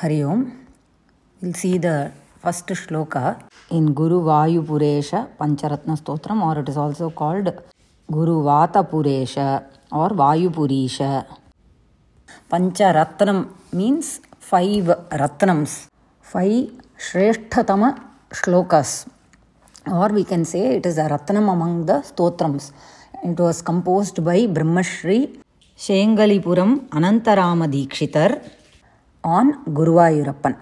Hari Om. Will see the first shloka in Guruvayupuresha Pancharatnastotram or it is also called Guruvatapuresha or Vayupurisha Pancharatnam means five रत्नम्स् five श्रेष्ठतम shlokas are which is a ratnam among the स्तोत्रम्स् it was composed by Brahmashri Shengalipuram Anantharamadikshitar on Guruvayurappan.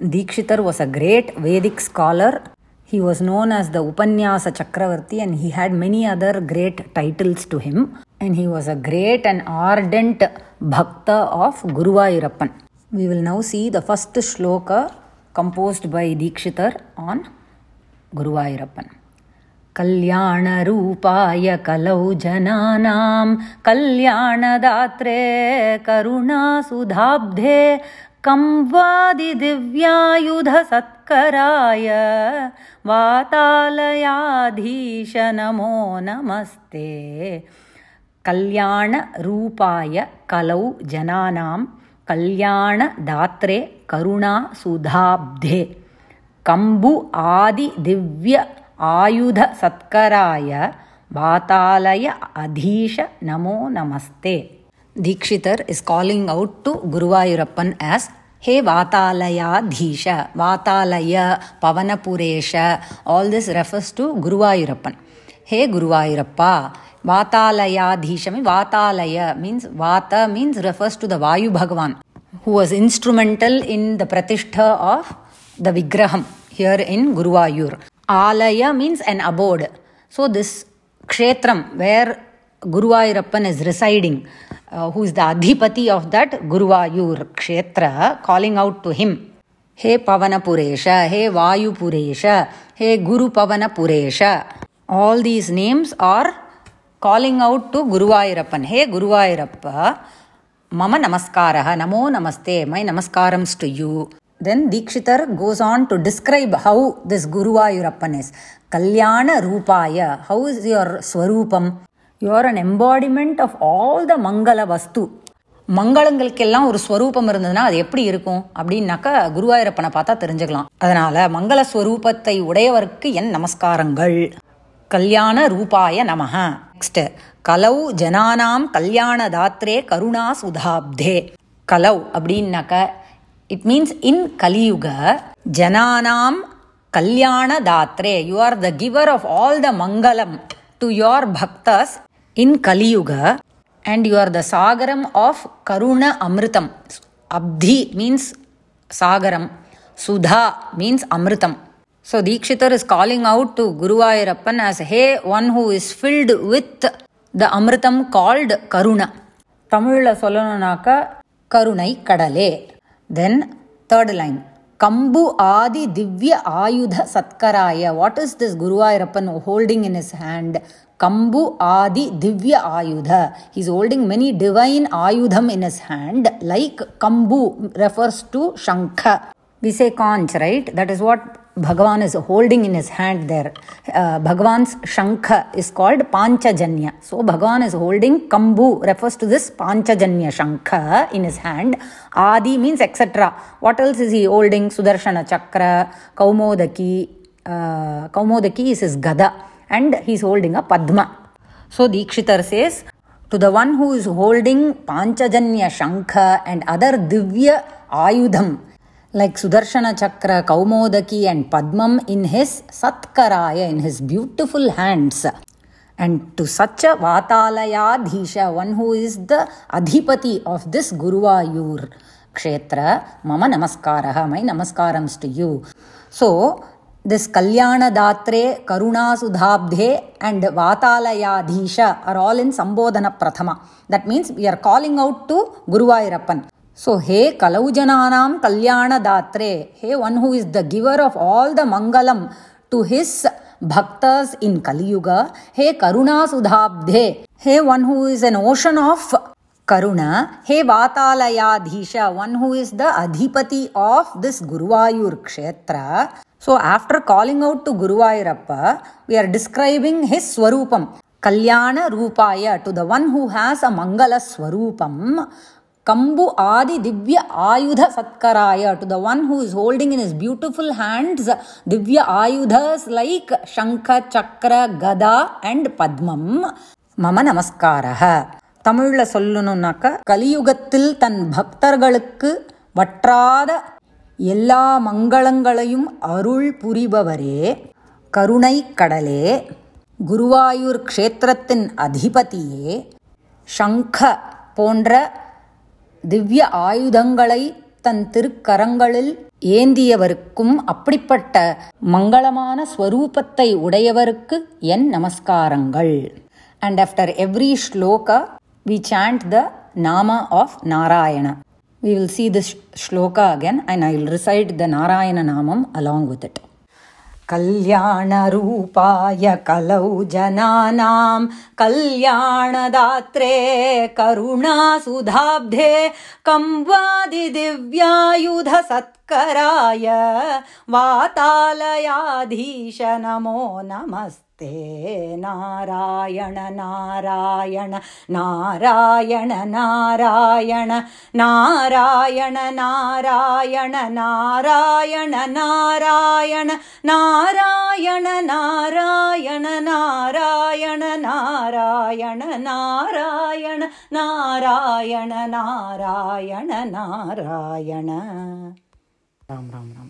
Dikshitar was a great Vedic scholar. He was known as the Upanyasa Chakravarti and he had many other great titles to him. And he was a great and ardent bhakta of Guruvayurappan. We will now see the first shloka composed by Dikshitar on Guruvayurappan. कल्याणरूपाय कलौ जनानां कल्याणदात्रे करुणासुधाब्धे कं वादिदिव्यायुधसत्कराय वातालयाधीश नमो नमस्ते। कल्याणरूपाय कलौ जनानां कल्याणदात्रे करुणासुधाब्धे कम्बु आदिदिव्य आयुध सत्कराय वातालय अधीश नमो नमस्ते to Guruvayurappan as Hey Vatalayadhisha, Vatalaya, Pavanapuresha, all this refers to Guruvayurappan. Hey Guruvayurappa, Vatalayadhisha means Vatalaya means Vata means refers to the Vayu Bhagavan who was instrumental in the pratishtha of the Vigraham here in Guruvayur. Alaya means an abode. So this kshetram where Guruvayurappan is residing, uh, who is the adhipati of that Guruvayur kshetra, calling out to him, Hey Pavanapuresha, Hey Vayupuresha, Hey Guru Pavanapuresha. All these names are calling out to Guruvayurappan. Hey Guruvayurappa, Mama Namaskaraha, Namo Namaste, my Namaskarams to you. Then Dikshitar goes on to describe how this Guruvayurappan is. Kalyana Rupaya, how is your Swarupam? You are an embodiment of all the Mangala Vastu. மங்களங்களுக்கெல்லாம் ஒரு ஸ்வரூபம் இருந்ததுன்னா அது எப்படி இருக்கும் அப்படின்னாக்கா குருவாயூரப்பனை பார்த்தா தெரிஞ்சுக்கலாம் அதனால மங்கள ஸ்வரூபத்தை உடையவருக்கு என் நமஸ்காரங்கள் கல்யாண ரூபாய நமஹ நெக்ஸ்ட் கலௌ ஜனானாம் கல்யாண தாத்ரே கருணா சுதாப்தே கலௌ அப்படின்னாக்க இட் மீன்ஸ் இன் கலியுக ஜனானாம் கல்யாண Dhatre you are the giver of all the mangalam to your bhaktas in Kaliyuga and you are the sagaram of karuna amritam abdhi means sagaram sudha means amritam so dikshitar is calling out to guruvayurappan as hey one who is filled with the amritam called karuna தமிழில் சொல்லணும்னாக்கா கருணை கடலே Then, third line Kambu Adi Divya Ayudha Satkaraya. What is this Guru Ayurappan holding in his hand? Kambu Adi Divya Ayudha. He is holding many divine Ayudham in his hand, like Kambu refers to Shankha. We say conch, right? That is what Bhagavan is holding in his hand there. Uh, Bhagavan's Shankha is called Panchajanya. So Bhagavan is holding Kambu, refers to this Panchajanya Shankha in his hand. Adi means etc. What else is he holding? Sudarshana Chakra, Kaumodaki. Uh, Kaumodaki is his Gada and he's holding a Padma. So Dikshitar says, to the one who is holding Panchajanya Shankha and other Divya Ayudham, like Sudarshana Chakra, Kaumodaki and Padmam in his Satkaraya, in his beautiful hands. And to such a Vatalayadhisha, one who is the Adhipati of this Guruvayur Kshetra, Mama Namaskaraha, my Namaskarams to you. So, this Kalyana Datre, Karuna Sudhabdhe, and Vatalayadhisha are all in Sambodhana Prathama. That means we are calling out to Guruvayurappan. So हे कलऊ जना कल्याण दात्रे हे one who is the giver of all the mangalam to his bhakta in Kaliyuga हे करुणा सुधाब्धे हे one who is an ocean of karuna hey Vatalayadhisha one who is the adhipati of this Guruvayur kshetra so after calling out to Guruvayurappa we are describing his swarupam Kalyan रूपाय to the one who has a mangala swarupam Kambu Adi Divya Ayudha Satkaraya, to the one who is holding in his beautiful hands Divya Ayudhas like Shankha, Chakra, Gada and Padmam. மம நமஸ்காரக தமிழில் சொல்லணுன்னாக்க கலியுகத்தில் தன் பக்தர்களுக்கு வற்றாத எல்லா மங்களங்களையும் அருள் புரிபவரே கருணை கடலே குருவாயூர் க்ஷேத்திரத்தின் அதிபதியே சங்க போன்ற திவ்ய ஆயுதங்களை தன் திருக்கரங்களில் ஏந்தியவருக்கும் அப்படிப்பட்ட மங்களமான ஸ்வரூபத்தை உடையவருக்கு என் நமஸ்காரங்கள். And after every shloka we chant the nama of Narayana we will see this shloka again and I will recite the Narayana namam along with it कल्याणरूपाय कलौ जनानां कल्याणदात्रे करुणासुधाब्धे कम्वादिदिव्यायुधसत्कराय वातालयाधीश नमो नमस्ते नारायण नारायण नारायण नारायण नारायण नारायण नारायण नारायण नारायण नारायण नारायण नारायण नारायण नारायण नारायण नारायण राम राम राम